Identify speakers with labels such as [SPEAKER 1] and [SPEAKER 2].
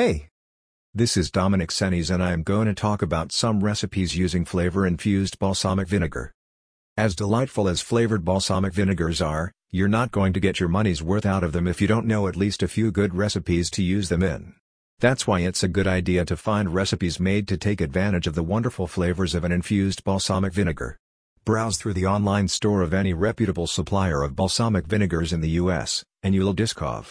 [SPEAKER 1] Hey! This is Dominic Senes and I am going to talk about some recipes using flavor-infused balsamic vinegar. As delightful as flavored balsamic vinegars are, you're not going to get your money's worth out of them if you don't know at least a few good recipes to use them in. That's why it's a good idea to find recipes made to take advantage of the wonderful flavors of an infused balsamic vinegar. Browse through the online store of any reputable supplier of balsamic vinegars in the US, and you'll discover